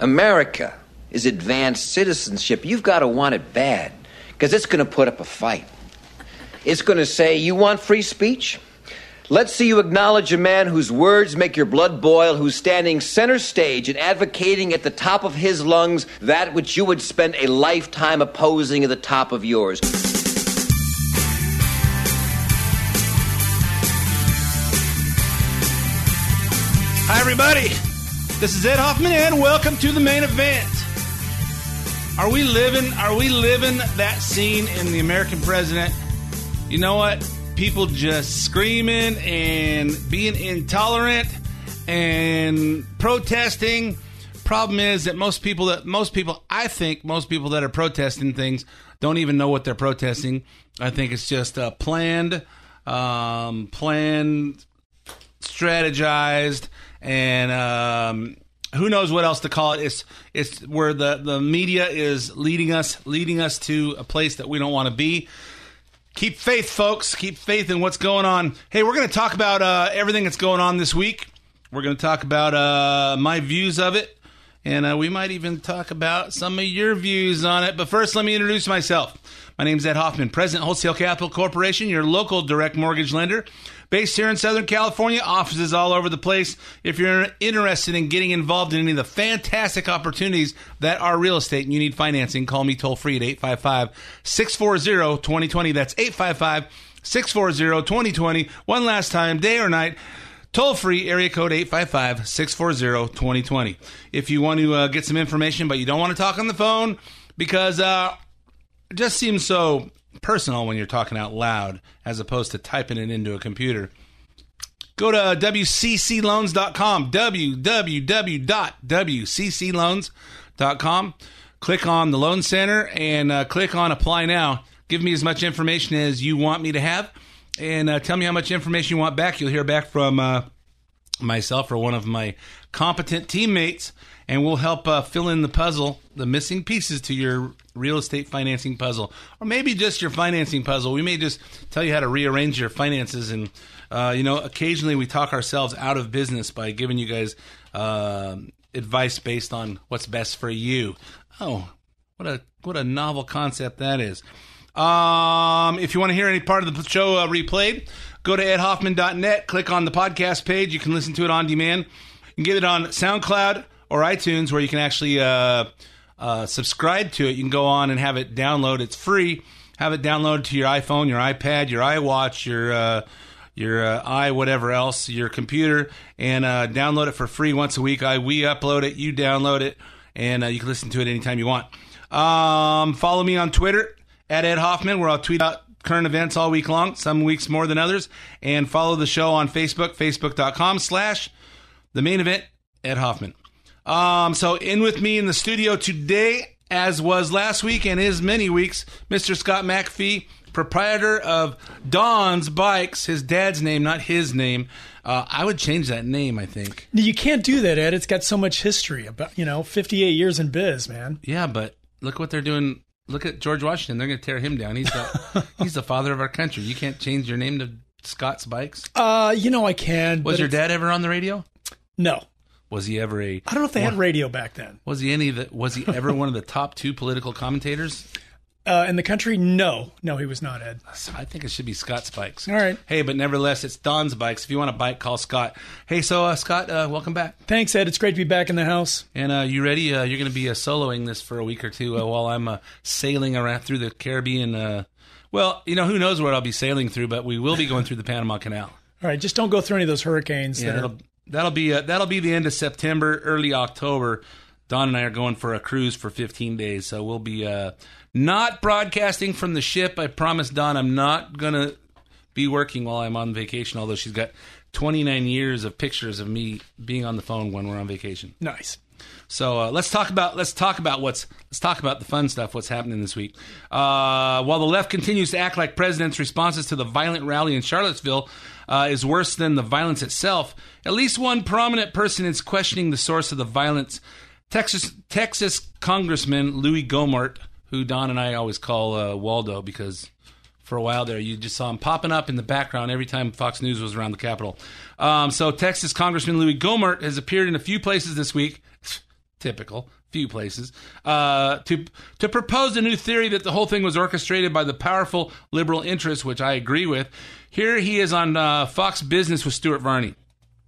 America is advanced citizenship. You've got to want it bad because it's going to put up a fight. It's going to say, You want free speech? Let's see you acknowledge a man whose words make your blood boil, who's standing center stage and advocating at the top of his lungs that which you would spend a lifetime opposing at the top of yours. Hi, everybody. This is Ed Hoffman, and welcome to the main event. Are we living? Are we living that scene in the American President? You know what? People just screaming and being intolerant and protesting. Problem is that most people that most people, I think, most people that are protesting things don't even know what they're protesting. I think it's just uh, planned, um, planned, strategized and um, who knows what else to call it. It's it's where the the media is leading us leading us to a place that we don't want to be. Keep faith, folks. Keep faith in what's going on. Hey, we're going to talk about uh, everything that's going on this week. We're going to talk about uh, my views of it, and uh, we might even talk about some of your views on it. But first, let me introduce myself. My name is Ed Hoffman, President Wholesale Capital Corporation, your local direct mortgage lender. Based here in Southern California, offices all over the place. If you're interested in getting involved in any of the fantastic opportunities that are real estate and you need financing, call me toll free at 855 640 2020. That's 855 640 2020. One last time, day or night. Toll free, area code 855 640 2020. If you want to uh, get some information, but you don't want to talk on the phone because uh, it just seems so personal when you're talking out loud as opposed to typing it into a computer. Go to WCCLoans.com, www.WCCLoans.com. Click on the Loan Center and uh, click on Apply Now. Give me as much information as you want me to have and uh, tell me how much information you want back. You'll hear back from uh, myself or one of my competent teammates, and we'll help uh, fill in the puzzle, the missing pieces to your real estate financing puzzle, or maybe just your financing puzzle. We may just tell you how to rearrange your finances, and uh, you know, occasionally we talk ourselves out of business by giving you guys uh, advice based on what's best for you. Oh, what a what a novel concept that is. Um, if you want to hear any part of the show uh, replayed, go to edhoffman.net, click on the podcast page. You can listen to it on demand. You can get it on SoundCloud or iTunes, where you can actually uh, uh, subscribe to it. You can go on and have it download. It's free. Have it downloaded to your iPhone, your iPad, your iWatch, your uh, your uh, i whatever else, your computer, and uh, download it for free once a week. I we upload it, you download it, and uh, you can listen to it anytime you want. Um, follow me on Twitter at Ed Hoffman, where I'll tweet out current events all week long, some weeks more than others, and follow the show on Facebook, facebook.com slash the main event, Ed Hoffman. Um, so in with me in the studio today, as was last week and is many weeks, Mr. Scott McPhee, proprietor of Don's Bikes, his dad's name, not his name. Uh, I would change that name, I think. You can't do that, Ed. It's got so much history about, you know, 58 years in biz, man. Yeah, but look what they're doing. Look at George Washington. They're going to tear him down. He's the, he's the father of our country. You can't change your name to Scott's Bikes. Uh, you know I can. Was your dad ever on the radio? No. Was he ever a? I don't know if they had radio back then. Was he any? of That was he ever one of the top two political commentators? Uh, in the country, no. No, he was not, Ed. So I think it should be Scott's bikes. All right. Hey, but nevertheless, it's Don's bikes. If you want a bike, call Scott. Hey, so uh, Scott, uh, welcome back. Thanks, Ed. It's great to be back in the house. And uh, you ready? Uh, you're going to be uh, soloing this for a week or two uh, while I'm uh, sailing around through the Caribbean. Uh, well, you know, who knows what I'll be sailing through, but we will be going through the Panama Canal. All right, just don't go through any of those hurricanes. Yeah, that are- that'll that'll be uh, that'll be the end of September, early October. Don and I are going for a cruise for 15 days, so we'll be uh, not broadcasting from the ship. I promise Don I'm not gonna be working while I'm on vacation. Although she's got 29 years of pictures of me being on the phone when we're on vacation. nice. So uh, let's talk about let's talk about what's let's talk about the fun stuff. What's happening this week? Uh, while the left continues to act like president's responses to the violent rally in Charlottesville uh, is worse than the violence itself, at least one prominent person is questioning the source of the violence. Texas Texas Congressman Louis Gohmert, who Don and I always call uh, Waldo because for a while there. You just saw him popping up in the background every time Fox News was around the Capitol. Um, so, Texas Congressman Louis Gohmert has appeared in a few places this week. Typical, few places, uh, to to propose a new theory that the whole thing was orchestrated by the powerful liberal interests, which I agree with. Here he is on uh, Fox Business with Stuart Varney.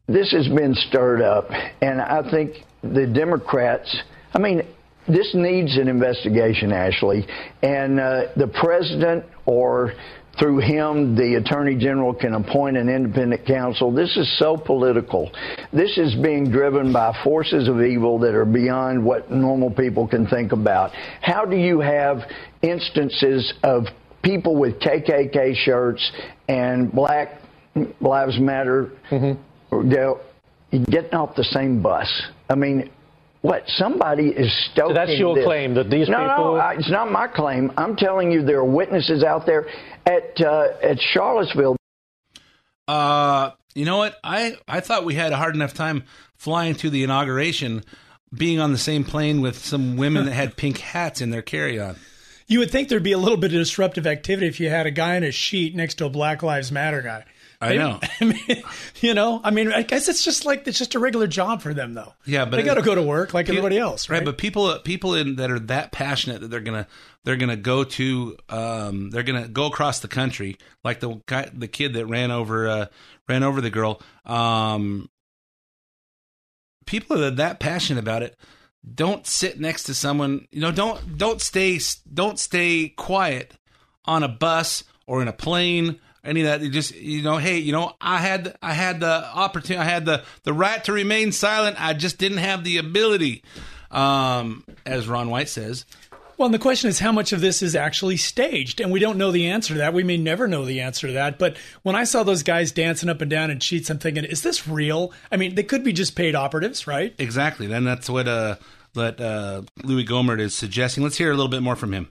This has been stirred up, and I think the Democrats. I mean, this needs an investigation, Ashley, and uh, the president or through him, the Attorney General can appoint an independent counsel. This is so political. This is being driven by forces of evil that are beyond what normal people can think about. How do you have instances of people with KKK shirts and Black Lives Matter mm-hmm. getting off the same bus? I mean, what somebody is stoking. So that's your this. claim that these no, people. No, it's not my claim. I'm telling you, there are witnesses out there at uh, at Charlottesville. Uh, you know what? I I thought we had a hard enough time flying to the inauguration, being on the same plane with some women that had pink hats in their carry-on. You would think there'd be a little bit of disruptive activity if you had a guy in a sheet next to a Black Lives Matter guy. I know. I mean, you know, I mean, I guess it's just like it's just a regular job for them, though. Yeah, but they got to go to work like everybody else, right? right? But people, people in, that are that passionate that they're gonna, they're gonna go to, um, they're gonna go across the country, like the guy, the kid that ran over, uh, ran over the girl. Um, people that are that passionate about it don't sit next to someone. You know, don't don't stay don't stay quiet on a bus or in a plane any of that. You just you know, hey, you know, I had I had the opportunity, I had the the right to remain silent. I just didn't have the ability, um, as Ron White says. Well, and the question is how much of this is actually staged, and we don't know the answer to that. We may never know the answer to that. But when I saw those guys dancing up and down in sheets, I'm thinking, is this real? I mean, they could be just paid operatives, right? Exactly. Then that's what uh, what uh, Louis Gohmert is suggesting. Let's hear a little bit more from him.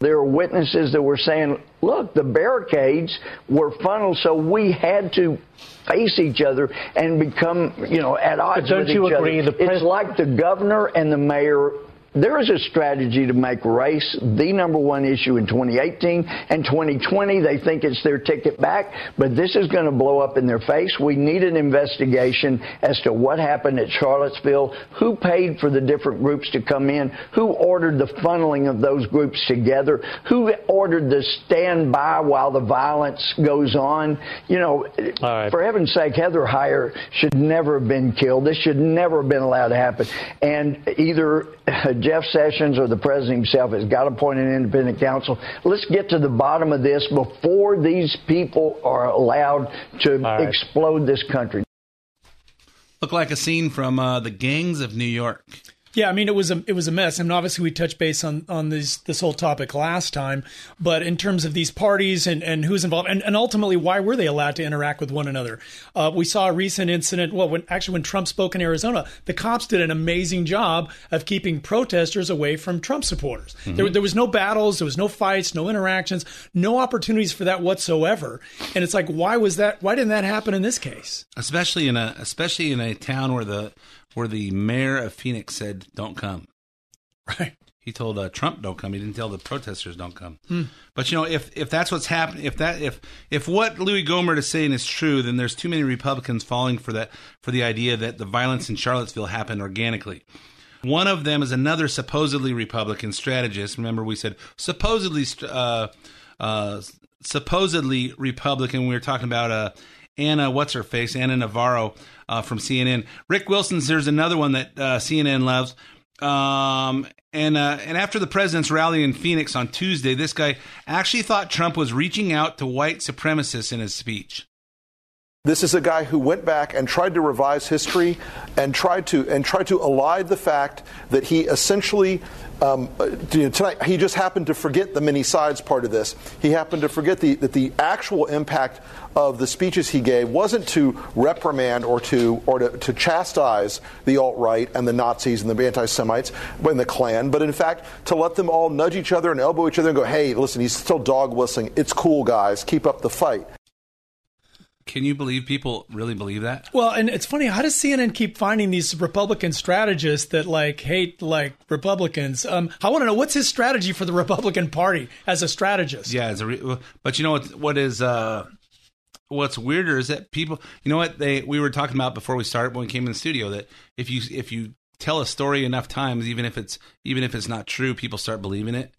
There are witnesses that were saying, look, the barricades were funneled, so we had to face each other and become, you know, at odds but don't with you each agree other. The pres- it's like the governor and the mayor there is a strategy to make race the number one issue in 2018 and 2020. They think it's their ticket back, but this is going to blow up in their face. We need an investigation as to what happened at Charlottesville, who paid for the different groups to come in, who ordered the funneling of those groups together, who ordered the stand by while the violence goes on. You know, right. for heaven's sake, Heather Heyer should never have been killed. This should never have been allowed to happen. And either Jeff Sessions or the president himself has got to appoint an independent counsel. Let's get to the bottom of this before these people are allowed to right. explode this country. Look like a scene from uh, the gangs of New York. Yeah, I mean it was a it was a mess. I mean obviously we touched base on on this this whole topic last time, but in terms of these parties and, and who's involved and, and ultimately why were they allowed to interact with one another? Uh, we saw a recent incident. Well, when actually when Trump spoke in Arizona, the cops did an amazing job of keeping protesters away from Trump supporters. Mm-hmm. There, there was no battles, there was no fights, no interactions, no opportunities for that whatsoever. And it's like why was that? Why didn't that happen in this case? Especially in a especially in a town where the where the mayor of Phoenix said, "Don't come." Right. He told uh, Trump, "Don't come." He didn't tell the protesters, "Don't come." Hmm. But you know, if if that's what's happening, if that if if what Louis Gohmert is saying is true, then there's too many Republicans falling for that for the idea that the violence in Charlottesville happened organically. One of them is another supposedly Republican strategist. Remember, we said supposedly uh, uh, supposedly Republican. We were talking about uh, Ana, what's her face, Ana Navarro uh, from CNN. Rick Wilson's there's another one that uh, CNN loves. Um, and uh, and after the president's rally in Phoenix on Tuesday, this guy actually thought Trump was reaching out to white supremacists in his speech. This is a guy who went back and tried to revise history and tried to and tried to elide the fact that he essentially um, uh, tonight he just happened to forget the many sides part of this. He happened to forget the, that the actual impact of the speeches he gave wasn't to reprimand or to or to, to chastise the alt right and the Nazis and the anti-Semites and the Klan, but in fact to let them all nudge each other and elbow each other and go, "Hey, listen, he's still dog whistling. It's cool, guys. Keep up the fight." Can you believe people really believe that? Well, and it's funny. How does CNN keep finding these Republican strategists that like hate like Republicans? Um, I want to know what's his strategy for the Republican Party as a strategist. Yeah, as a re- but you know what? What is uh, what's weirder is that people. You know what they we were talking about before we started when we came in the studio that if you if you tell a story enough times, even if it's even if it's not true, people start believing it.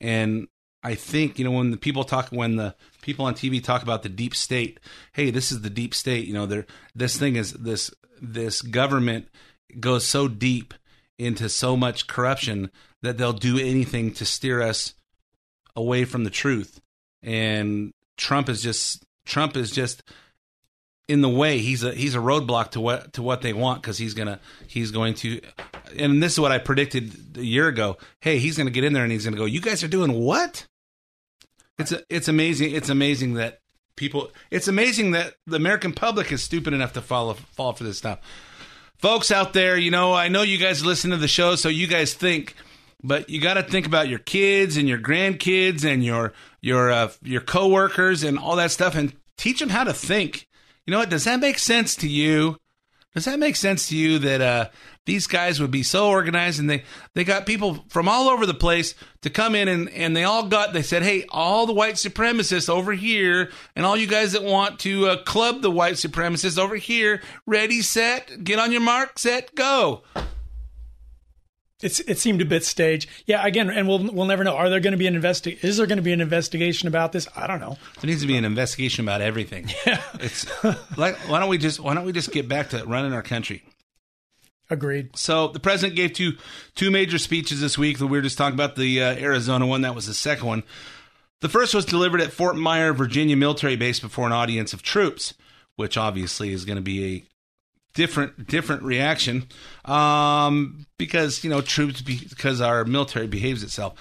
And I think you know when the people talk when the people on TV talk about the deep state. Hey, this is the deep state. You know, there this thing is this this government goes so deep into so much corruption that they'll do anything to steer us away from the truth. And Trump is just Trump is just in the way. He's a he's a roadblock to what to what they want because he's gonna he's going to. And this is what I predicted a year ago. Hey, he's gonna get in there and he's gonna go. You guys are doing what? It's a, it's amazing. It's amazing that people. It's amazing that the American public is stupid enough to follow fall for this stuff. Folks out there, you know, I know you guys listen to the show, so you guys think, but you got to think about your kids and your grandkids and your your uh, your coworkers and all that stuff, and teach them how to think. You know what? Does that make sense to you? Does that make sense to you that uh, these guys would be so organized and they, they got people from all over the place to come in and, and they all got, they said, hey, all the white supremacists over here and all you guys that want to uh, club the white supremacists over here, ready, set, get on your mark, set, go. It's it seemed a bit staged. Yeah, again, and we'll we'll never know. Are there going to be an investi- Is there going to be an investigation about this? I don't know. There needs to be an investigation about everything. Yeah. It's like why don't we just why don't we just get back to running our country? Agreed. So the president gave two two major speeches this week. We were just talking about the uh, Arizona one. That was the second one. The first was delivered at Fort Myer, Virginia military base before an audience of troops, which obviously is going to be a different different reaction um, because you know troops because our military behaves itself.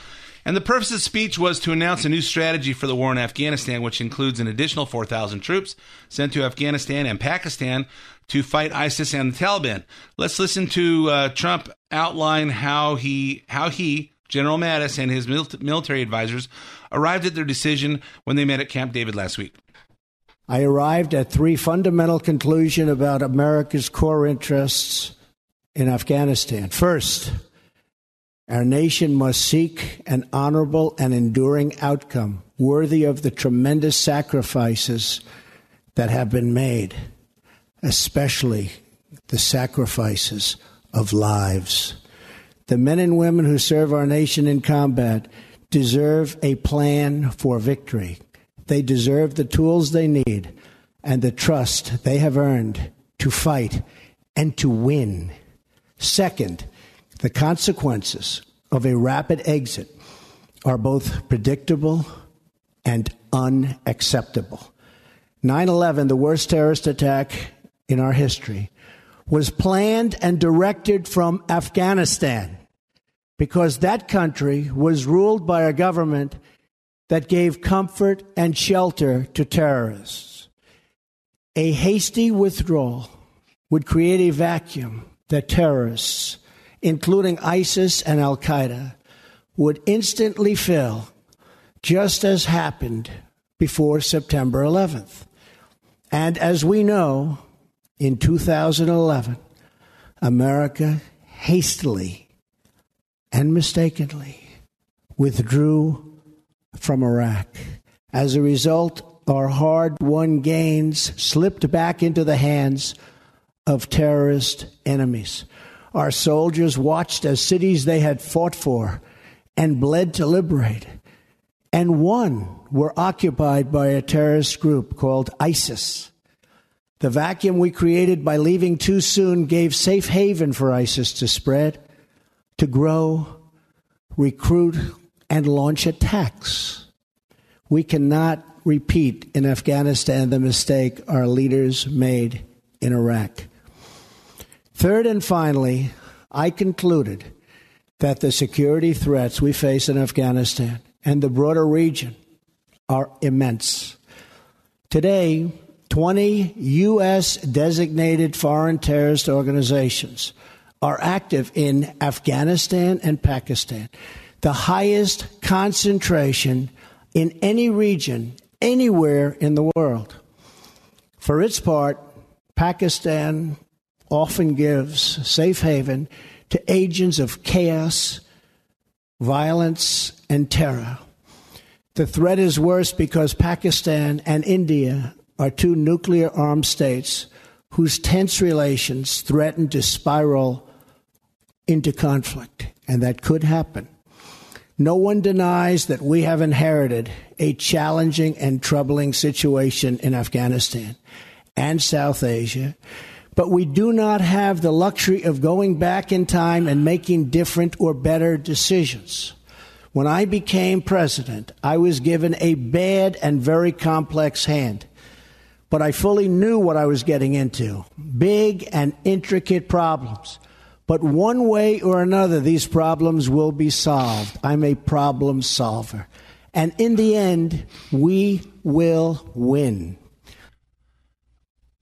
And the purpose of the speech was to announce a new strategy for the war in Afghanistan, which includes an additional 4,000 troops sent to Afghanistan and Pakistan to fight ISIS and the Taliban. Let's listen to uh, Trump outline how he how he General Mattis and his military advisors arrived at their decision when they met at Camp David last week. I arrived at three fundamental conclusions about America's core interests in Afghanistan. First, our nation must seek an honorable and enduring outcome worthy of the tremendous sacrifices that have been made, especially the sacrifices of lives. The men and women who serve our nation in combat deserve a plan for victory. They deserve the tools they need and the trust they have earned to fight and to win. Second, the consequences of a rapid exit are both predictable and unacceptable. 9 11, the worst terrorist attack in our history, was planned and directed from Afghanistan because that country was ruled by a government that gave comfort and shelter to terrorists. A hasty withdrawal would create a vacuum that terrorists, including ISIS and Al Qaeda, would instantly fill, just as happened before September 11th. And as we know, in 2011, America hastily and mistakenly withdrew from Iraq. As a result, our hard won gains slipped back into the hands of terrorist enemies. Our soldiers watched as cities they had fought for and bled to liberate and one were occupied by a terrorist group called ISIS. The vacuum we created by leaving too soon gave safe haven for ISIS to spread, to grow, recruit, and launch attacks. We cannot repeat in Afghanistan the mistake our leaders made in Iraq. Third and finally, I concluded that the security threats we face in Afghanistan and the broader region are immense. Today, 20 U.S. designated foreign terrorist organizations are active in Afghanistan and Pakistan, the highest concentration in any region anywhere in the world. For its part, Pakistan often gives safe haven to agents of chaos, violence, and terror. The threat is worse because Pakistan and India are two nuclear armed states whose tense relations threaten to spiral into conflict, and that could happen. No one denies that we have inherited a challenging and troubling situation in Afghanistan and South Asia, but we do not have the luxury of going back in time and making different or better decisions. When I became president, I was given a bad and very complex hand, but I fully knew what I was getting into big and intricate problems. But one way or another, these problems will be solved. I'm a problem solver. And in the end, we will win.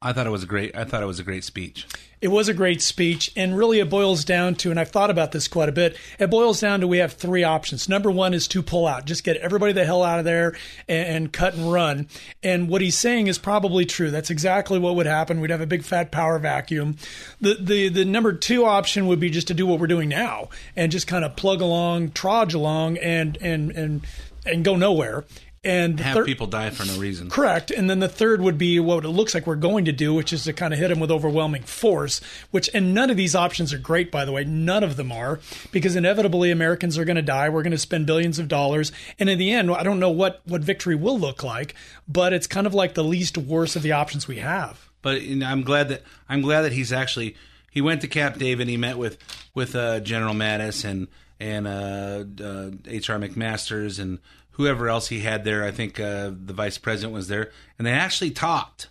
I thought it was great. I thought it was a great speech. It was a great speech, and really it boils down to, and I've thought about this quite a bit. It boils down to we have three options. Number one is to pull out, just get everybody the hell out of there and, and cut and run. And what he's saying is probably true. That's exactly what would happen. We'd have a big fat power vacuum. The the the number two option would be just to do what we're doing now and just kind of plug along, trudge along, and and and and go nowhere and have thir- people die for no reason. Correct. And then the third would be what it looks like we're going to do, which is to kind of hit them with overwhelming force, which, and none of these options are great, by the way. None of them are, because inevitably Americans are going to die. We're going to spend billions of dollars. And in the end, I don't know what, what victory will look like, but it's kind of like the least worst of the options we have. But I'm glad that I'm glad that he's actually he went to Camp David. He met with with uh, General Mattis and and uh, uh, H.R. McMaster's and whoever else he had there. I think uh, the vice president was there, and they actually talked.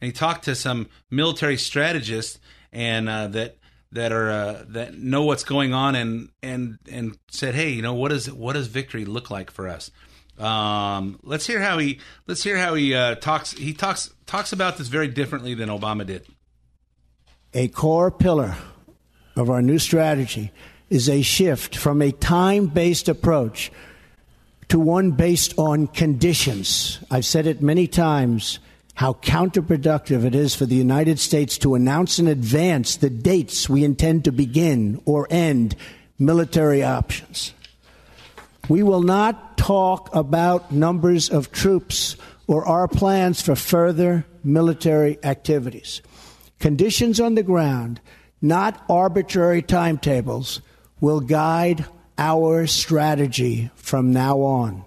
And he talked to some military strategists and uh, that that are uh, that know what's going on and and and said, hey, you know, what does what does victory look like for us? Um, let's hear how he let's hear how he uh, talks. He talks talks about this very differently than Obama did. A core pillar of our new strategy is a shift from a time based approach to one based on conditions. I've said it many times how counterproductive it is for the United States to announce in advance the dates we intend to begin or end military options. We will not talk about numbers of troops or our plans for further military activities. Conditions on the ground, not arbitrary timetables, will guide our strategy from now on.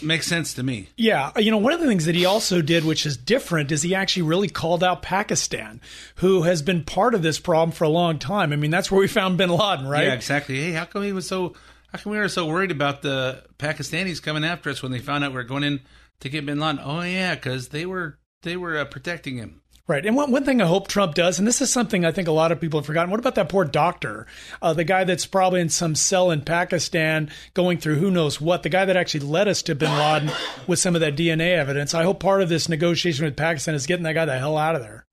Makes sense to me. Yeah. You know, one of the things that he also did, which is different, is he actually really called out Pakistan, who has been part of this problem for a long time. I mean, that's where we found bin Laden, right? Yeah, exactly. Hey, how come he was so, how come we were so worried about the Pakistanis coming after us when they found out we were going in to get bin Laden? Oh, yeah, because they were, they were uh, protecting him. Right. And one, one thing I hope Trump does, and this is something I think a lot of people have forgotten. What about that poor doctor? Uh, the guy that's probably in some cell in Pakistan going through who knows what, the guy that actually led us to bin Laden with some of that DNA evidence. I hope part of this negotiation with Pakistan is getting that guy the hell out of there.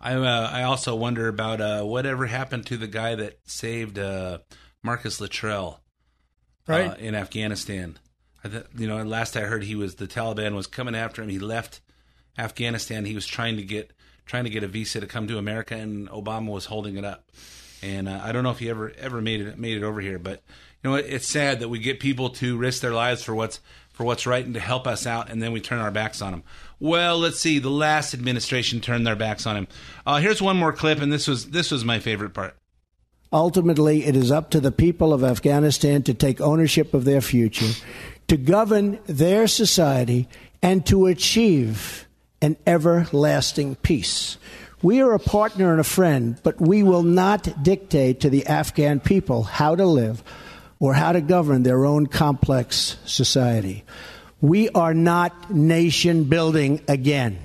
I, uh, I also wonder about uh, whatever happened to the guy that saved uh, Marcus Luttrell right. Uh, in Afghanistan. I th- you know, last I heard, he was the Taliban was coming after him. He left Afghanistan. He was trying to get trying to get a visa to come to America, and Obama was holding it up. And uh, I don't know if he ever ever made it made it over here, but you know it, it's sad that we get people to risk their lives for what's for what's right and to help us out, and then we turn our backs on them. Well, let's see. The last administration turned their backs on him. Uh, here's one more clip, and this was this was my favorite part. Ultimately, it is up to the people of Afghanistan to take ownership of their future, to govern their society, and to achieve an everlasting peace. We are a partner and a friend, but we will not dictate to the Afghan people how to live or how to govern their own complex society. We are not nation building again.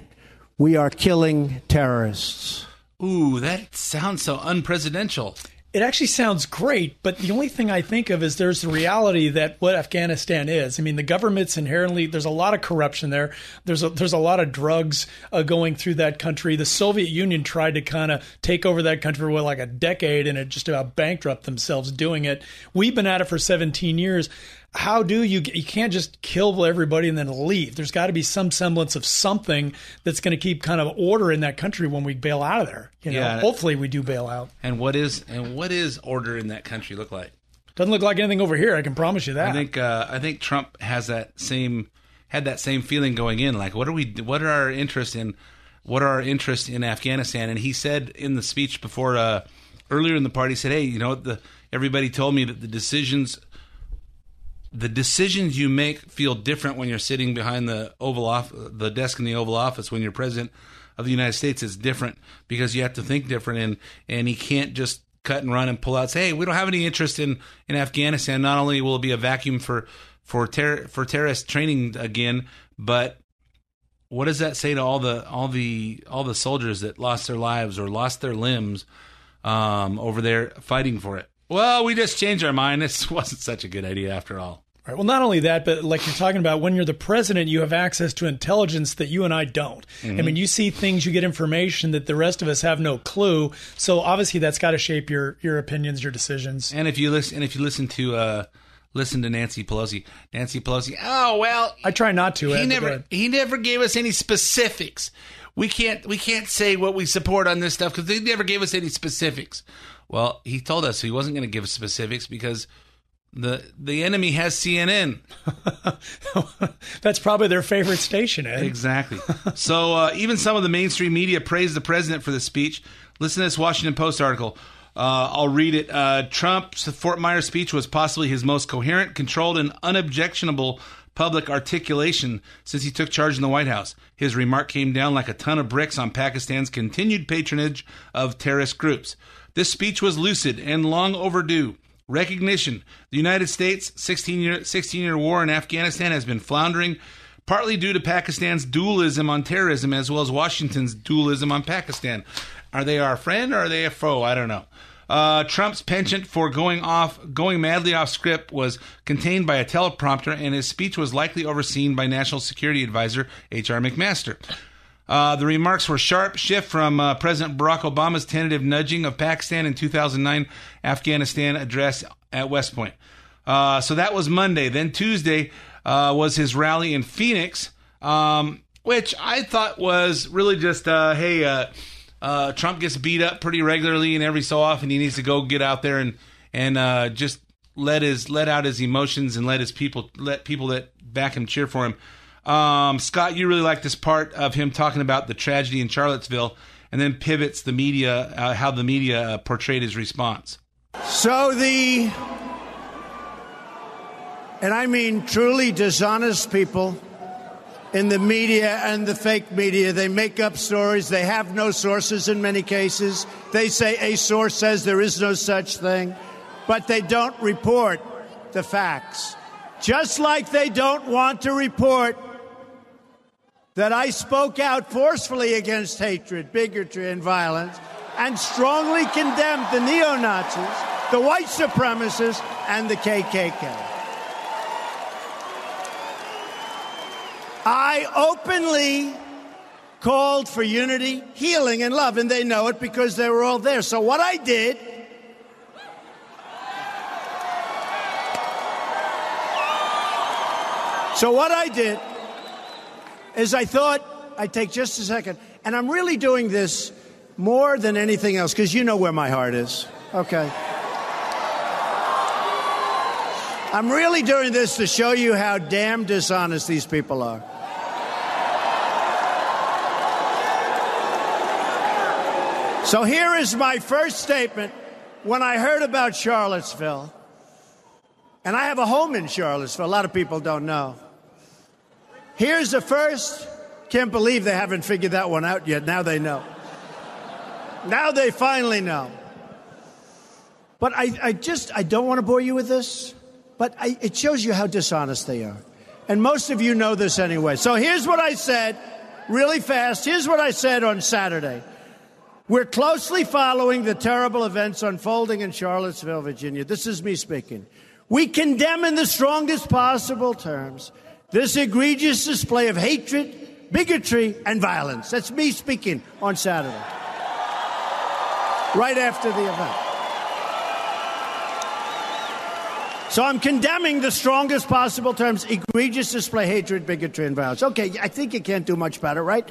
We are killing terrorists. Ooh, that sounds so unpresidential. It actually sounds great, but the only thing I think of is there's the reality that what Afghanistan is. I mean, the government's inherently there's a lot of corruption there. There's a, there's a lot of drugs uh, going through that country. The Soviet Union tried to kind of take over that country for like a decade, and it just about bankrupt themselves doing it. We've been at it for 17 years how do you you can't just kill everybody and then leave there's got to be some semblance of something that's going to keep kind of order in that country when we bail out of there you know Yeah. hopefully we do bail out And what is and what is order in that country look like? doesn't look like anything over here i can promise you that I think uh, I think Trump has that same had that same feeling going in. Like, what are we? What are our interests in? What are our interests in Afghanistan? And he said in the speech before uh, earlier in the party, he said, "Hey, you know, the everybody told me that the decisions." The decisions you make feel different when you're sitting behind the oval off the desk in the Oval Office when you're president of the United States. It's different because you have to think different, and and he can't just cut and run and pull out. Say, hey, we don't have any interest in in Afghanistan. Not only will it be a vacuum for for ter- for terrorist training again, but what does that say to all the all the all the soldiers that lost their lives or lost their limbs um, over there fighting for it? Well, we just changed our mind. This wasn't such a good idea after all. Right. Well, not only that, but like you're talking about, when you're the president, you have access to intelligence that you and I don't. I mean, you see things, you get information that the rest of us have no clue. So obviously, that's got to shape your your opinions, your decisions. And if you listen, and if you listen to uh, listen to Nancy Pelosi, Nancy Pelosi, oh well, I try not to. He never he never gave us any specifics. We can't we can't say what we support on this stuff because they never gave us any specifics. Well, he told us he wasn't going to give us specifics because the the enemy has CNN. That's probably their favorite station, Ed. Exactly. so uh, even some of the mainstream media praised the president for the speech. Listen to this Washington Post article. Uh, I'll read it. Uh, Trump's Fort Myers speech was possibly his most coherent, controlled, and unobjectionable public articulation since he took charge in the White House. His remark came down like a ton of bricks on Pakistan's continued patronage of terrorist groups. This speech was lucid and long overdue. Recognition. The United States' 16 year, 16 year war in Afghanistan has been floundering, partly due to Pakistan's dualism on terrorism as well as Washington's dualism on Pakistan. Are they our friend or are they a foe? I don't know. Uh, Trump's penchant for going off, going madly off script was contained by a teleprompter, and his speech was likely overseen by National Security Advisor H.R. McMaster. Uh, the remarks were sharp shift from uh, President Barack Obama's tentative nudging of Pakistan in 2009 Afghanistan address at West Point. Uh, so that was Monday. Then Tuesday uh, was his rally in Phoenix, um, which I thought was really just, uh, hey, uh, Trump gets beat up pretty regularly, and every so often he needs to go get out there and and just let his let out his emotions and let his people let people that back him cheer for him. Um, Scott, you really like this part of him talking about the tragedy in Charlottesville, and then pivots the media uh, how the media uh, portrayed his response. So the, and I mean truly dishonest people in the media and the fake media, they make up stories. They have no sources in many cases. They say a source says there is no such thing, but they don't report the facts. Just like they don't want to report that I spoke out forcefully against hatred, bigotry, and violence, and strongly condemned the neo Nazis, the white supremacists, and the KKK. I openly called for unity, healing, and love, and they know it because they were all there. So, what I did. So, what I did is I thought I'd take just a second, and I'm really doing this more than anything else because you know where my heart is. Okay. I'm really doing this to show you how damn dishonest these people are. So here is my first statement when I heard about Charlottesville. And I have a home in Charlottesville. A lot of people don't know. Here's the first. Can't believe they haven't figured that one out yet. Now they know. Now they finally know. But I, I just, I don't want to bore you with this, but I, it shows you how dishonest they are. And most of you know this anyway. So here's what I said, really fast. Here's what I said on Saturday. We're closely following the terrible events unfolding in Charlottesville, Virginia. This is me speaking. We condemn in the strongest possible terms this egregious display of hatred, bigotry, and violence. That's me speaking on Saturday, right after the event. So I'm condemning the strongest possible terms egregious display, hatred, bigotry, and violence. Okay, I think you can't do much better, right?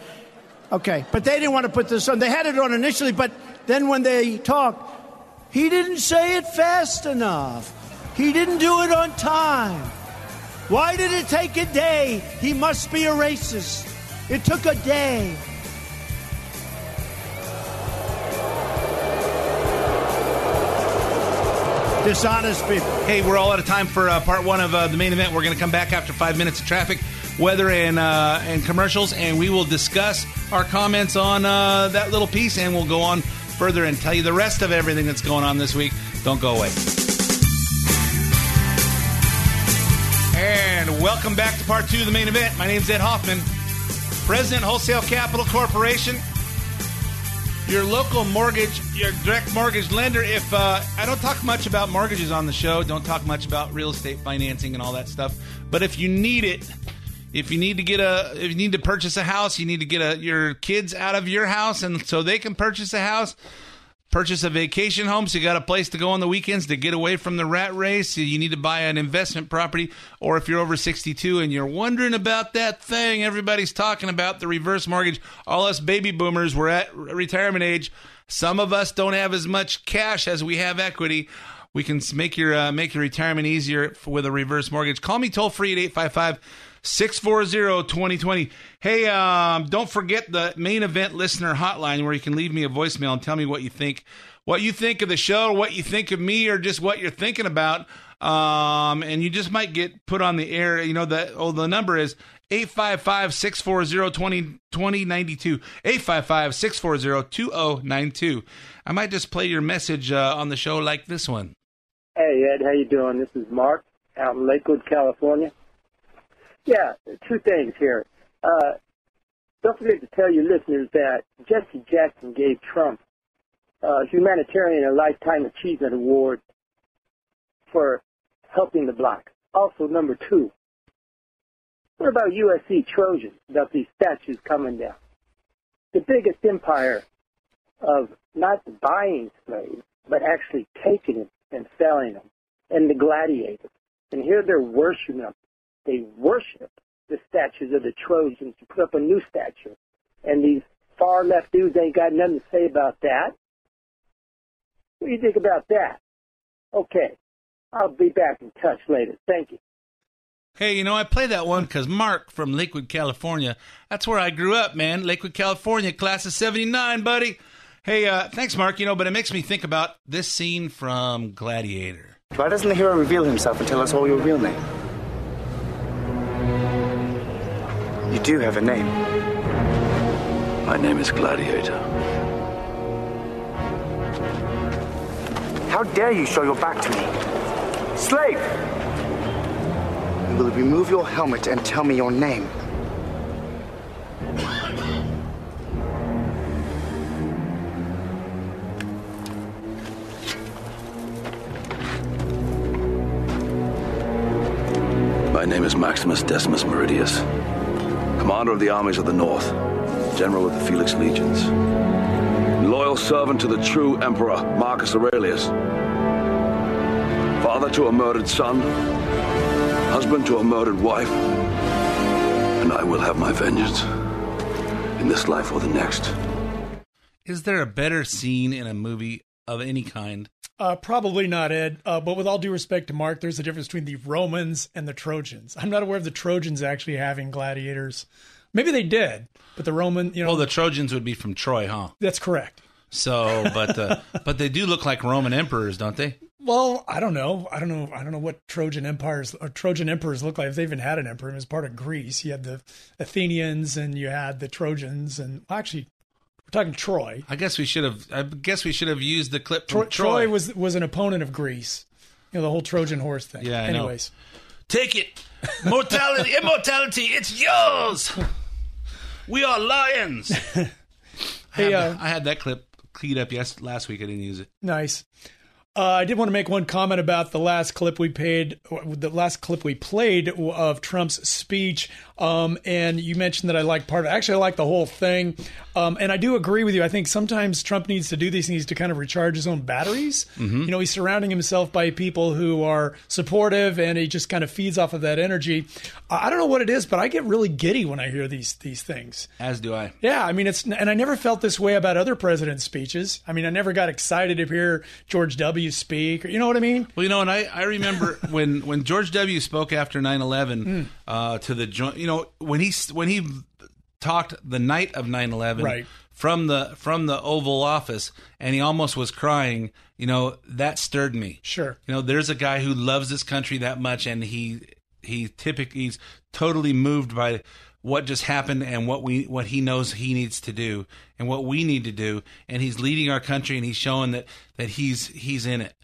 Okay, but they didn't want to put this on. They had it on initially, but then when they talked, he didn't say it fast enough. He didn't do it on time. Why did it take a day? He must be a racist. It took a day. Dishonest people. Hey, we're all out of time for uh, part one of uh, the main event. We're going to come back after five minutes of traffic, weather, and uh, and commercials, and we will discuss our comments on uh, that little piece, and we'll go on further and tell you the rest of everything that's going on this week. Don't go away. And welcome back to part two of the main event. My name is Ed Hoffman, President Wholesale Capital Corporation, your local mortgage, your direct mortgage lender. If uh, I don't talk much about mortgages on the show, don't talk much about real estate financing and all that stuff. But if you need it, if you need to get a, if you need to purchase a house, you need to get a, your kids out of your house, and so they can purchase a house purchase a vacation home so you got a place to go on the weekends to get away from the rat race. You need to buy an investment property. Or if you're over 62 and you're wondering about that thing everybody's talking about the reverse mortgage. All us baby boomers we're at retirement age. Some of us don't have as much cash as we have equity. We can make your uh, make your retirement easier with a reverse mortgage. Call me toll free at 855 640 2020. Hey, um, don't forget the main event listener hotline where you can leave me a voicemail and tell me what you think. What you think of the show, what you think of me, or just what you're thinking about. Um, and you just might get put on the air. You know, that oh, the number is 855 640 2092. 855 640 2092. I might just play your message uh, on the show like this one. Hey, Ed, how you doing? This is Mark out in Lakewood, California. Yeah, two things here. Uh, don't forget to tell your listeners that Jesse Jackson gave Trump a humanitarian and lifetime achievement award for helping the black. Also, number two, what about USC Trojans about these statues coming down? The biggest empire of not buying slaves, but actually taking them and selling them, and the gladiators. And here they're worshiping them they worship the statues of the Trojans to put up a new statue. And these far left dudes ain't got nothing to say about that. What do you think about that? Okay. I'll be back in touch later. Thank you. Hey, you know, I play that one because Mark from Lakewood, California, that's where I grew up, man. Lakewood, California, class of 79, buddy. Hey, uh, thanks, Mark. You know, but it makes me think about this scene from Gladiator. Why doesn't the hero reveal himself and tell us all your real name? Do have a name. My name is Gladiator. How dare you show your back to me? Slave! You will remove your helmet and tell me your name. My name is Maximus Decimus Meridius, commander of the armies of the North, general of the Felix Legions, loyal servant to the true Emperor Marcus Aurelius, father to a murdered son, husband to a murdered wife, and I will have my vengeance in this life or the next. Is there a better scene in a movie of any kind? Uh, probably not, Ed. Uh, but with all due respect to Mark, there's a difference between the Romans and the Trojans. I'm not aware of the Trojans actually having gladiators. Maybe they did, but the Roman, you know, Well, the Trojans would be from Troy, huh? that's correct. So, but uh, but they do look like Roman emperors, don't they? Well, I don't know. I don't know. I don't know what Trojan empires or Trojan emperors look like. If they even had an emperor, it was part of Greece. You had the Athenians and you had the Trojans, and well, actually, talking Troy. I guess we should have. I guess we should have used the clip Troy, Troy. Was was an opponent of Greece. You know the whole Trojan horse thing. Yeah, I know. Anyways, Take it. Mortality, immortality, it's yours. We are lions. I, Hey, had, uh, I had that clip cleaned up yes last week. I didn't use it. Nice. Uh, I did want to make one comment about the last clip we paid, the last clip we played of Trump's speech. Um, and you mentioned that I like part of it. Actually, I like the whole thing. Um, and I do agree with you. I think sometimes Trump needs to do these things to kind of recharge his own batteries. You know, he's surrounding himself by people who are supportive, and he just kind of feeds off of that energy. I don't know what it is, but I get really giddy when I hear these these things. As do I. Yeah, I mean it's and I never felt this way about other presidents' speeches. I mean, I never got excited to hear George W. speak. Or, you know what I mean? Well, you know, and I, I remember when, when George W. spoke after 9-11 Hmm. uh, to the joint, you know, when he when he talked the night of 9-11 Right. from the from the Oval Office, and he almost was crying. You know, that stirred me. Sure. You know, there's a guy who loves this country that much, and he he typically he's totally moved by what just happened and what we what he knows he needs to do and what we need to do, and he's leading our country, and he's showing that that he's he's in it.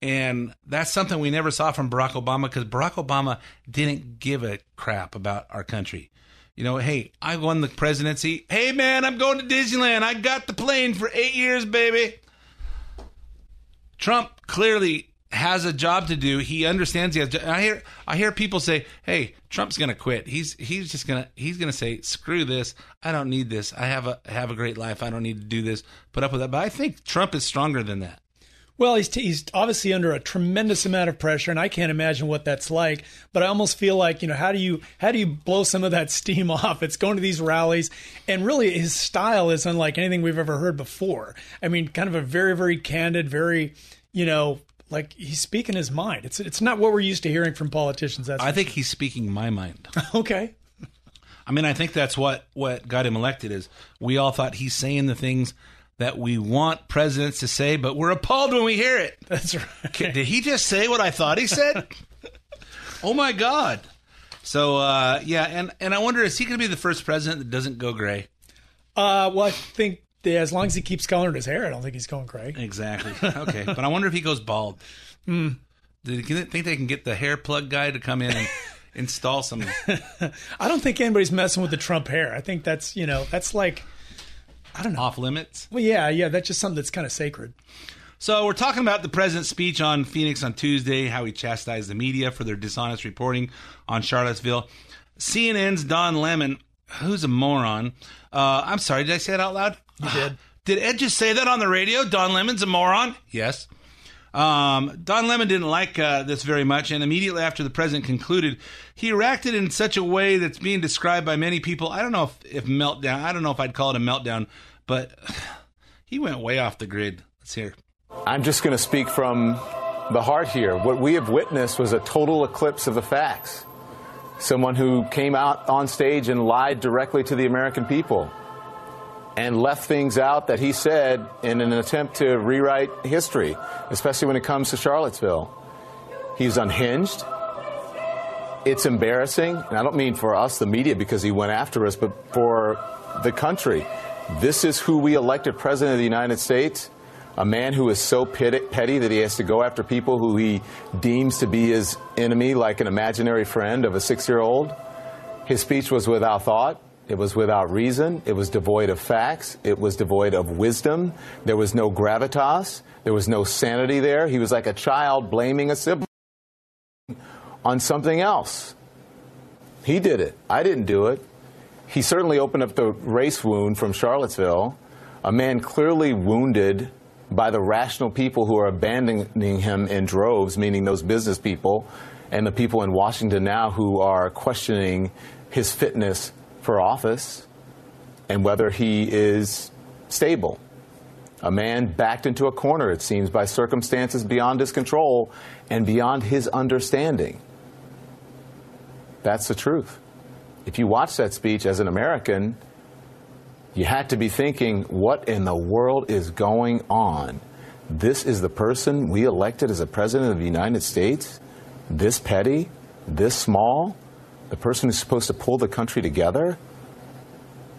And that's something we never saw from Barack Obama because Barack Obama didn't give a crap about our country. You know, hey, I won the presidency. Hey, man, I'm going to Disneyland. I got the plane for eight years, baby. Trump clearly has a job to do. He understands he has. I hear I hear people say, "Hey, Trump's going to quit. He's he's just going to he's going to say, "Screw this. I don't need this. I have a have a great life. I don't need to do this. Put up with that." But I think Trump is stronger than that. Well, he's he's obviously under a tremendous amount of pressure, and I can't imagine what that's like. But I almost feel like you know how do you how do you blow some of that steam off? It's going to these rallies, and really his style is unlike anything we've ever heard before. I mean, kind of a very very candid, very you know like he's speaking his mind. It's it's not what we're used to hearing from politicians. That's I think he's speaking my mind. okay. I mean, I think that's what what got him elected. Is we all thought he's saying the things that we want presidents to say, but we're appalled when we hear it. That's right. Did he just say what I thought he said? oh my god! So uh, yeah, and and I wonder is he going to be the first president that doesn't go gray? Uh, well, I think as long as he keeps coloring his hair, I don't think he's going gray. Exactly. Okay, but I wonder if he goes bald. Hmm. Do you think they can get the hair plug guy to come in and install some? I don't think anybody's messing with the Trump hair. I think that's you know that's like I don't know off limits. Well, yeah, yeah, that's just something that's kind of sacred. So we're talking about the president's speech on Phoenix on Tuesday, how he chastised the media for their dishonest reporting on Charlottesville. CNN's Don Lemon, who's a moron. Uh, I'm sorry, did I say it out loud? You did. Did Ed just say that on the radio? Don Lemon's a moron? Yes. Um, Don Lemon didn't like uh, this very much, and immediately after the president concluded, he reacted in such a way that's being described by many people. I don't know if, if meltdown. I don't know if I'd call it a meltdown, but he went way off the grid. Let's hear. I'm just going to speak from the heart here. What we have witnessed was a total eclipse of the facts. Someone who came out on stage and lied directly to the American people and left things out that he said in an attempt to rewrite history, especially when it comes to Charlottesville. He's unhinged. It's embarrassing, and I don't mean for us, the media, because he went after us, but for the country. This is who we elected president of the United States. A man who is so petty that he has to go after people who he deems to be his enemy, like an imaginary friend of a six year old. His speech was without thought. It was without reason. It was devoid of facts. It was devoid of wisdom. There was no gravitas. There was no sanity there. He was like a child blaming a sibling on something else. He did it. I didn't do it. He certainly opened up the race wound from Charlottesville. A man clearly wounded by the rational people who are abandoning him in droves, meaning those business people and the people in Washington now who are questioning his fitness for office and whether he is stable. A man backed into a corner, it seems, by circumstances beyond his control and beyond his understanding. That's the truth. If you watch that speech as an American, you had to be thinking, what in the world is going on? This is the person we elected as a president of the United States? This petty? This small? The person who's supposed to pull the country together?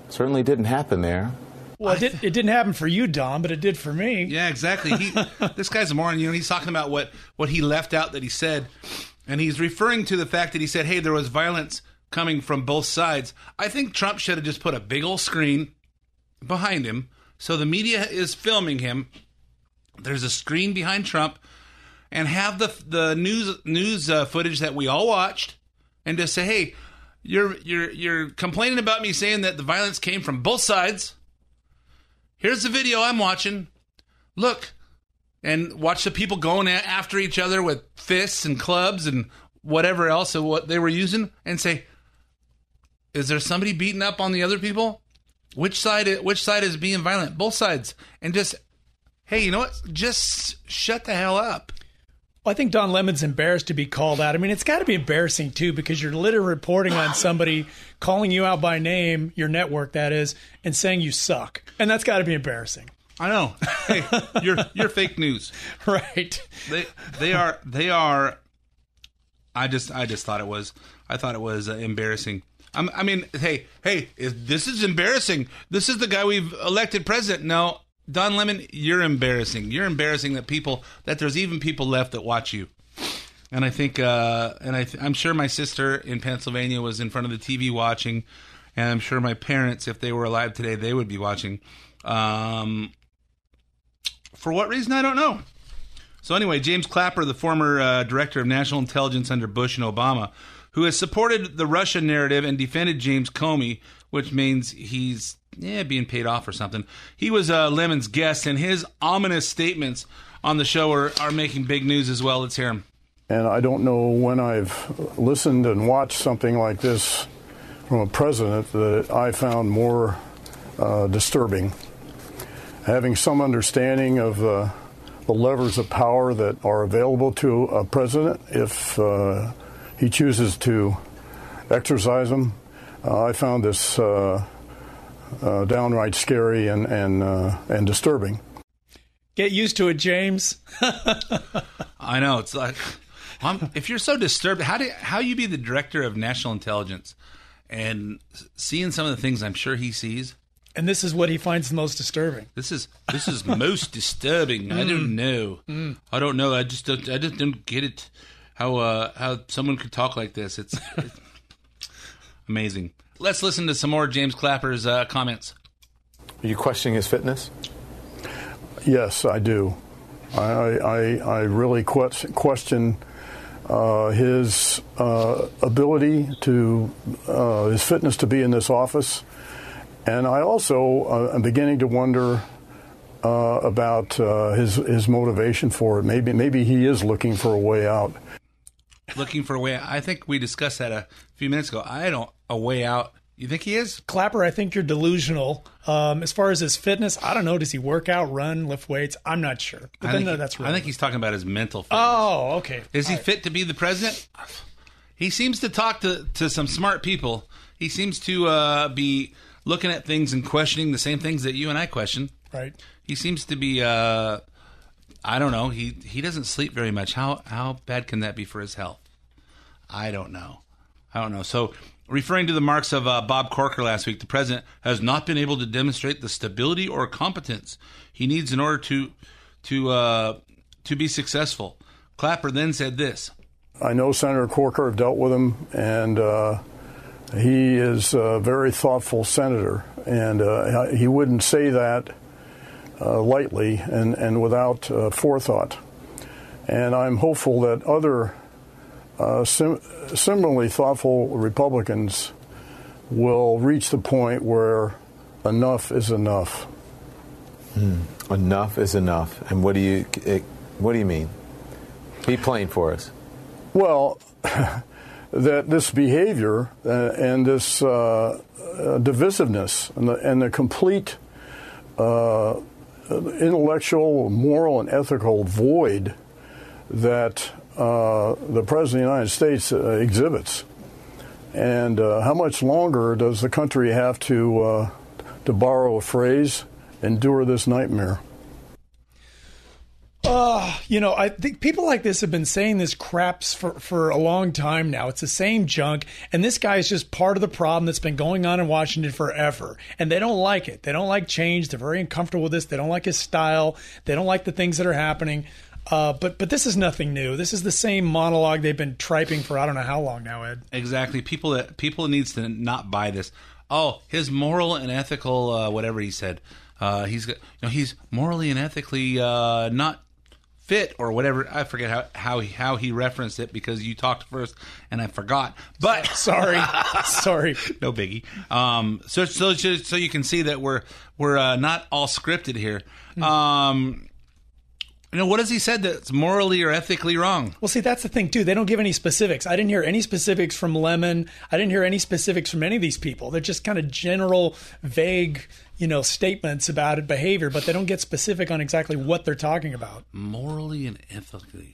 Certainly didn't happen there. Well, it, did, it didn't happen for you, Don, but it did for me. Yeah, exactly. He, this guy's a moron. You know, he's talking about what what he left out that he said, and he's referring to the fact that he said, "Hey, there was violence coming from both sides." I think Trump should have just put a big old screen behind him, so the media is filming him. There's a screen behind Trump, and have the the news news uh, footage that we all watched, and just say, "Hey, you're you're you're complaining about me saying that the violence came from both sides. Here's the video I'm watching. Look." and watch the people going after each other with fists and clubs and whatever else of what they were using and say is there somebody beating up on the other people which side which side is being violent both sides and just hey you know what just shut the hell up well, I think Don Lemon's embarrassed to be called out. I mean, it's got to be embarrassing too because you're literally reporting on somebody calling you out by name, your network that is, and saying you suck, and that's got to be embarrassing. I know. Hey, you're you're fake news. Right. They they are they are. I just I just thought it was I thought it was uh, embarrassing. I'm, I mean, hey hey, is, this is embarrassing. This is the guy we've elected president. No, Don Lemon, you're embarrassing. You're embarrassing that people that there's even people left that watch you. And I think, uh, and I th- I'm sure my sister in Pennsylvania was in front of the TV watching, and I'm sure my parents, if they were alive today, they would be watching. Um, for what reason, I don't know. So, anyway, James Clapper, the former uh, director of national intelligence under Bush and Obama, who has supported the Russia narrative and defended James Comey, which means he's yeah, being paid off or something. He was uh, Lemon's guest, and his ominous statements on the show are, are making big news as well. Let's hear him. And I don't know when I've listened and watched something like this from a president that I found more uh, disturbing having some understanding of uh, the levers of power that are available to a president if uh, he chooses to exercise them. Uh, I found this uh, uh, downright scary and and uh, and disturbing. Get used to it, James. I know it's like I'm, if you're so disturbed, how do how you be the director of national intelligence and seeing some of the things I'm sure he sees and this is what he finds the most disturbing. This is this is most disturbing. I don't know. Mm. I don't know. I just don't, I just don't get it. How uh, how someone could talk like this? It's, it's amazing. Let's listen to some more James Clapper's uh, comments. Are you questioning his fitness? Yes, I do. I I, I really question uh, his uh, ability to uh, his fitness to be in this office. And I also uh, am beginning to wonder about his his motivation for it. Maybe maybe he is looking for a way out. Looking for a way. I think we discussed that a few minutes ago. I don't a way out. You think he is? Clapper, I think you're delusional. Um, as far as his fitness, I don't know. Does he work out, run, lift weights? I'm not sure. But I then think, no, that's I think he's talking about his mental fitness. Oh, okay. Is he fit to be the president? He seems to talk to, to some smart people. He seems to uh, be looking at things and questioning the same things that you and I question. Right. He seems to be. Uh, I don't know. He he doesn't sleep very much. How how bad can that be for his health? I don't know. I don't know. So, referring to the marks of uh, Bob Corker last week, the president has not been able to demonstrate the stability or competence he needs in order to to uh, to be successful. Clapper then said this. I know Senator Corker. I've dealt with him, and uh, he is a very thoughtful senator, and uh, he wouldn't say that uh, lightly and, and without uh, forethought. And I'm hopeful that other uh, sim- similarly thoughtful Republicans will reach the point where enough is enough. Hmm. Enough is enough. And what do you what do you mean? Be plain for us. Well. that this behavior uh, and this uh, uh, divisiveness and the, and the complete uh, intellectual, moral, and ethical void that uh, the President of the United States uh, exhibits. And how much longer does the country have to, to borrow a phrase, endure this nightmare? Uh, you know, I think people like this have been saying this craps for, for a long time now. It's the same junk. And this guy is just part of the problem that's been going on in Washington forever. And they don't like it. They don't like change. They're very uncomfortable with this. They don't like his style. They don't like the things that are happening. Uh, but but this is nothing new. This is the same monologue they've been triping for I don't know how long now, Ed. Exactly. People that people needs to not buy this. Oh, his moral and ethical, uh, whatever he said. Uh, he's you know he's morally and ethically uh, not fit or whatever. I forget how how he, how he referenced it because you talked first and I forgot. But sorry, sorry, no biggie. Um, so so so you can see that we're we're uh, not all scripted here. Hmm. Um, you know, what has he said that's morally or ethically wrong? Well, see, that's the thing too. They don't give any specifics. I didn't hear any specifics from Lemon. I didn't hear any specifics from any of these people. They're just kind of general, vague, you know, statements about behavior, but they don't get specific on exactly what they're talking about. Morally and ethically.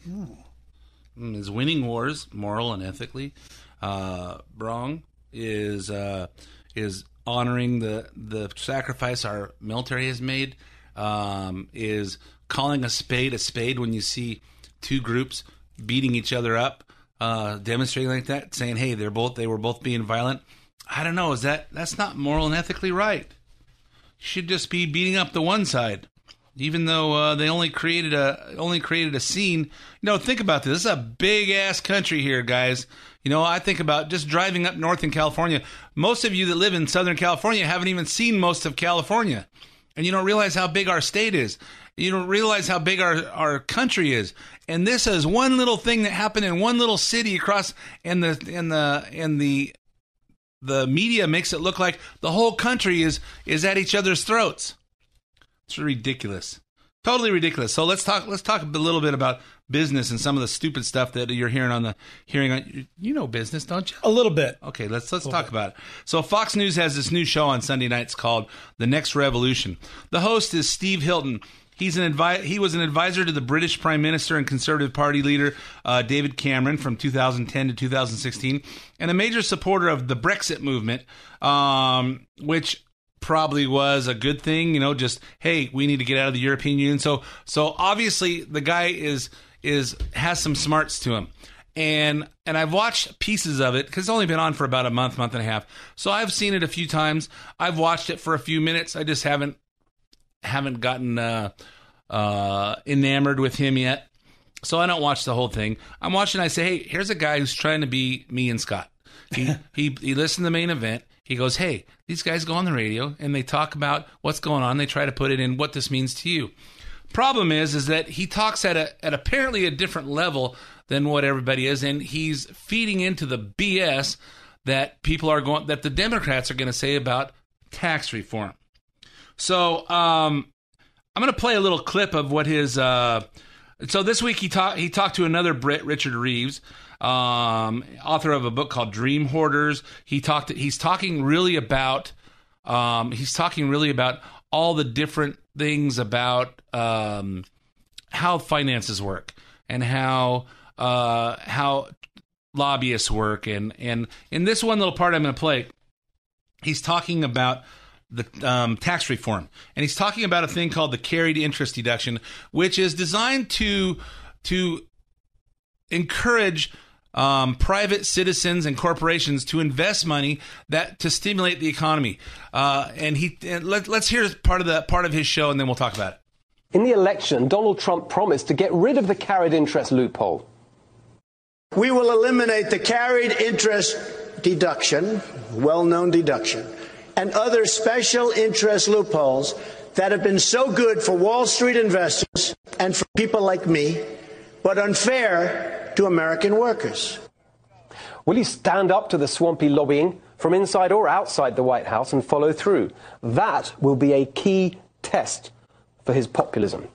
Mm, Is winning wars moral and ethically uh, wrong? Is uh, is honoring the the sacrifice our military has made? Um, is calling a spade a spade when you see two groups beating each other up, uh, demonstrating like that, saying, "Hey, they're both they were both being violent." I don't know. Is that that's not moral and ethically right? Should just be beating up the one side, even though uh, they only created a only created a scene. You know, think about this. This is a big ass country here, guys. You know, I think about just driving up north in California. Most of you that live in Southern California haven't even seen most of California, and you don't realize how big our state is. You don't realize how big our, our country is. And this is one little thing that happened in one little city across and the and the and the the media makes it look like the whole country is is at each other's throats. It's ridiculous. Totally ridiculous. So let's talk let's talk a little bit about business and some of the stupid stuff that you're hearing on the hearing on you know business, don't you? A little bit. Okay, let's let's talk about it. So Fox News has this new show on Sunday nights called The Next Revolution. The host is Steve Hilton. He's an advi- he was an advisor to the British Prime Minister and Conservative Party leader uh, David Cameron from 2010 to 2016, and a major supporter of the Brexit movement, um, which probably was a good thing. You know, just hey, we need to get out of the European Union. So so obviously the guy is is has some smarts to him. And and I've watched pieces of it because it's only been on for about a month, month and a half. So I've seen it a few times. I've watched it for a few minutes. I just haven't haven't gotten uh, uh, enamored with him yet. So I don't watch the whole thing. I'm watching. I say, hey, here's a guy who's trying to be me and Scott. He he he listened to the main event. He goes, hey, these guys go on the radio and they talk about what's going on. They try to put it in what this means to you. Problem is, is that he talks at a at apparently a different level than what everybody is, and he's feeding into the BS that people are going that the Democrats are going to say about tax reform. So um, I'm going to play a little clip of what his. Uh, so this week he talked he talked to another Brit, Richard Reeves, um, author of a book called Dream Hoarders. He talked. He's talking really about. Um, he's talking really about all the different things about um, how finances work and how uh, how lobbyists work and and in this one little part I'm going to play, he's talking about the um, tax reform, and he's talking about a thing called the carried interest deduction, which is designed to to encourage um, private citizens and corporations to invest money that to stimulate the economy. Uh, and he and let, let's hear part of the part of his show, and then we'll talk about it. In the election, Donald Trump promised to get rid of the carried interest loophole. We will eliminate the carried interest deduction, well known deduction, and other special interest loopholes that have been so good for Wall Street investors and for people like me, but unfair to American workers. Will you stand up to the swampy lobbying from inside or outside the White House and follow through? That will be a key test for his populism.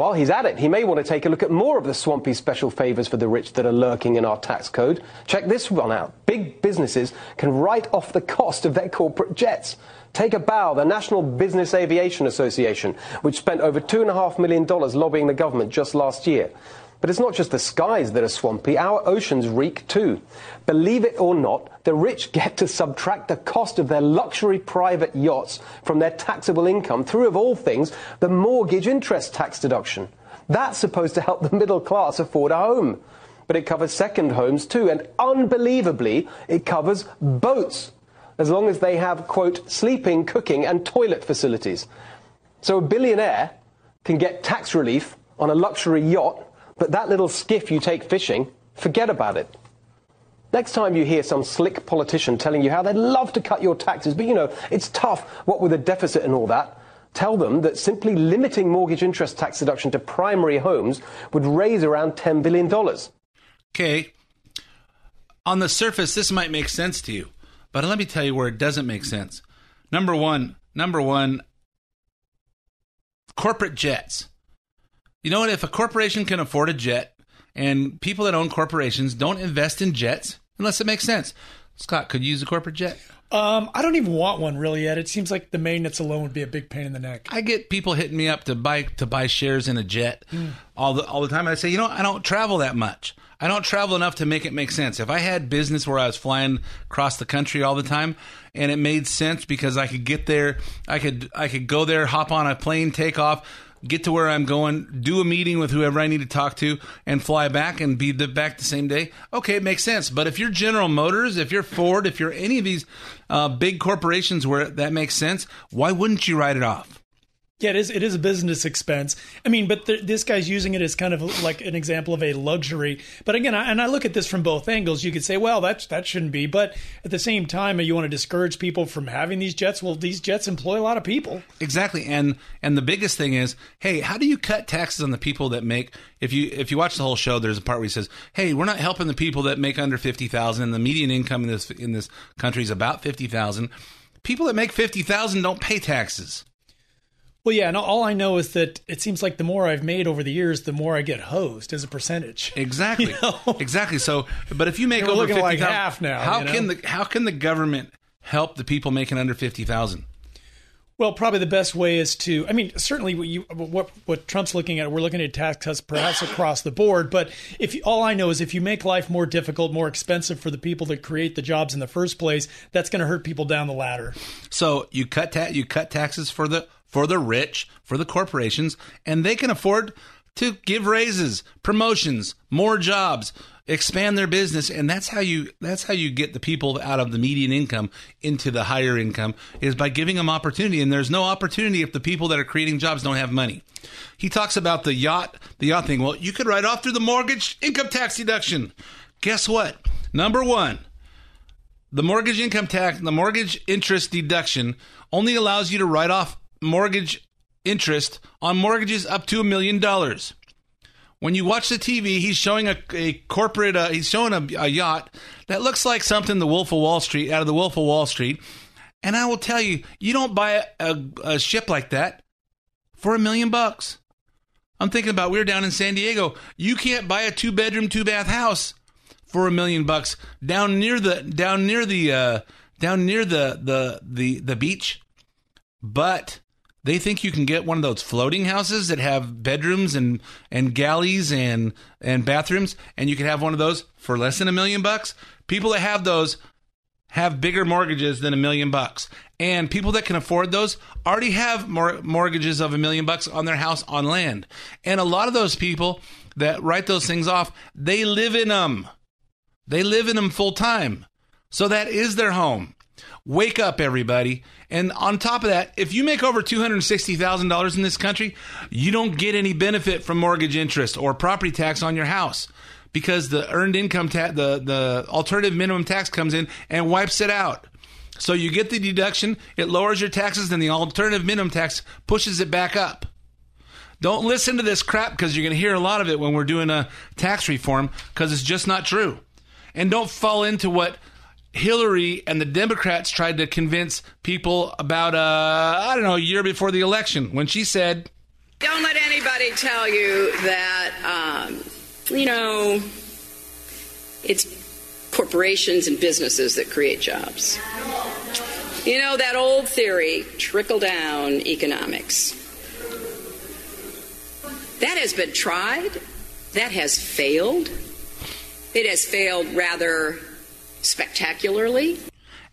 While he's at it, he may want to take a look at more of the swampy special favors for the rich that are lurking in our tax code. Check this one out. Big businesses can write off the cost of their corporate jets. Take a bow, the National Business Aviation Association, which spent over $2.5 million lobbying the government just last year. But it's not just the skies that are swampy, our oceans reek too. Believe it or not, the rich get to subtract the cost of their luxury private yachts from their taxable income through, of all things, the mortgage interest tax deduction. That's supposed to help the middle class afford a home. But it covers second homes too, and unbelievably, it covers boats, as long as they have, quote, sleeping, cooking, and toilet facilities. So a billionaire can get tax relief on a luxury yacht, but that little skiff you take fishing, forget about it. Next time you hear some slick politician telling you how they'd love to cut your taxes, but you know, it's tough, what with a deficit and all that, tell them that simply limiting mortgage interest tax deduction to primary homes would raise around $10 billion. Okay. On the surface, this might make sense to you, but let me tell you where it doesn't make sense. Number one, number one, corporate jets. You know what? If a corporation can afford a jet, and people that own corporations don't invest in jets unless it makes sense. Scott, could you use a corporate jet? Um, I don't even want one really yet. It seems like the maintenance alone would be a big pain in the neck. I get people hitting me up to buy to buy shares in a jet mm. all the all the time. I say, you know, I don't travel that much. I don't travel enough to make it make sense. If I had business where I was flying across the country all the time and it made sense because I could get there, I could I could go there, hop on a plane, take off, get to where I'm going, do a meeting with whoever I need to talk to, and fly back and be the, back the same day. Okay, it makes sense. But if you're General Motors, if you're Ford, if you're any of these uh, big corporations where that makes sense, why wouldn't you write it off? Yeah, it is. It is a business expense. I mean, but th- this guy's using it as kind of like an example of a luxury. But again, I, and I look at this from both angles. You could say, well, that that shouldn't be. But at the same time, you want to discourage people from having these jets. Well, these jets employ a lot of people. Exactly. And and the biggest thing is, hey, how do you cut taxes on the people that make? If you if you watch the whole show, there's a part where he says, hey, we're not helping the people that make under fifty thousand. And the median income in this in this country is about fifty thousand. People that make fifty thousand don't pay taxes. Well, yeah, and all I know is that it seems like the more I've made over the years, the more I get hosed as a percentage. Exactly, you know? exactly. So, but if you make over 50, like half now, how you know? can the how can the government help the people making under fifty thousand? Well, probably the best way is to. I mean, certainly what, you, what what Trump's looking at, we're looking at tax cuts perhaps across the board. But if all I know is if you make life more difficult, more expensive for the people that create the jobs in the first place, that's going to hurt people down the ladder. So you cut ta- you cut taxes for the for the rich, for the corporations, and they can afford to give raises, promotions, more jobs, expand their business, and that's how you that's how you get the people out of the median income into the higher income is by giving them opportunity. And there's no opportunity if the people that are creating jobs don't have money. He talks about the yacht, the yacht thing. Well, you could write off through the mortgage income tax deduction. Guess what? Number one, the mortgage income tax, the mortgage interest deduction only allows you to write off mortgage interest on mortgages up to a million dollars. When you watch the TV, he's showing a, a corporate, uh, he's showing a, a yacht that looks like something the Wolf of Wall Street, out of the Wolf of Wall Street. And I will tell you, you don't buy a, a, a ship like that for a million bucks. I'm thinking about we are down in San Diego. You can't buy a two bedroom, two bath house for a million bucks down near the down near the uh, down near the the the the beach. But they think you can get one of those floating houses that have bedrooms and and galleys and and bathrooms, and you can have one of those for less than a million bucks. People that have those have bigger mortgages than a million bucks. And people that can afford those already have more mortgages of a million bucks on their house on land. And a lot of those people that write those things off, they live in them. They live in them full time. So that is their home. Wake up, everybody. And on top of that, if you make over $260,000 in this country, you don't get any benefit from mortgage interest or property tax on your house because the earned income tax, the, the alternative minimum tax comes in and wipes it out. So you get the deduction, it lowers your taxes, and the alternative minimum tax pushes it back up. Don't listen to this crap because you're going to hear a lot of it when we're doing a tax reform because it's just not true. And don't fall into what Hillary and the Democrats tried to convince people about, uh, I don't know, a year before the election when she said, Don't let anybody tell you that, um, you know, it's corporations and businesses that create jobs. You know, that old theory, trickle down economics. That has been tried, that has failed. It has failed rather spectacularly.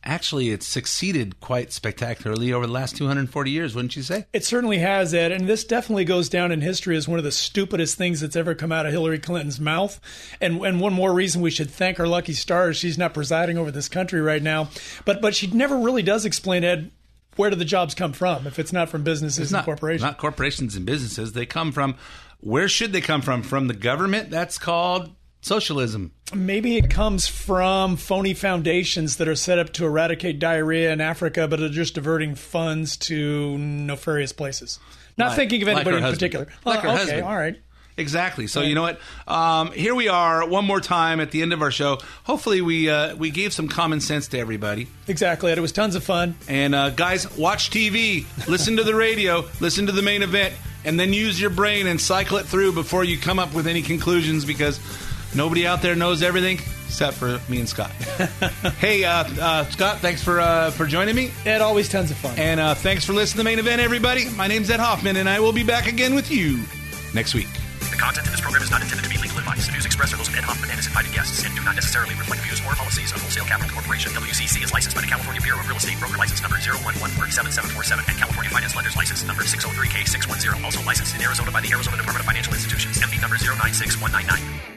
Actually, it's succeeded quite spectacularly over the last 240 years, wouldn't you say? It certainly has, Ed. And this definitely goes down in history as one of the stupidest things that's ever come out of Hillary Clinton's mouth. And, and one more reason we should thank our lucky stars, she's not presiding over this country right now. But, but she never really does explain, Ed, where do the jobs come from if it's not from businesses It's and not corporations? Not corporations and businesses. They come from Where should they come from? From the government? That's called socialism. Maybe it comes from phony foundations that are set up to eradicate diarrhea in Africa, but are just diverting funds to nefarious places. Not Like- thinking of like anybody her in particular. Like her okay, husband. all right. Exactly. So you know what? Um, here we are one more time at the end of our show. Hopefully we uh, we gave some common sense to everybody. Exactly. It was tons of fun. And uh, guys, watch TV, listen to the radio, listen to the main event, and then use your brain and cycle it through before you come up with any conclusions because nobody out there knows everything except for me and Scott. hey, uh, uh, Scott, thanks for uh, for joining me. Ed, always tons of fun. And uh, thanks for listening to the main event, everybody. My name's Ed Hoffman, and I will be back again with you next week. The content in this program is not intended to be legal advice. The views expressed are those of Ed Hoffman and his invited guests and do not necessarily reflect views or policies of Wholesale Capital Corporation. WCC is licensed by the California Bureau of Real Estate Broker License Number 011477747 and California Finance Lenders License Number 603K610. Also licensed in Arizona by the Arizona Department of Financial Institutions. MD number 096199.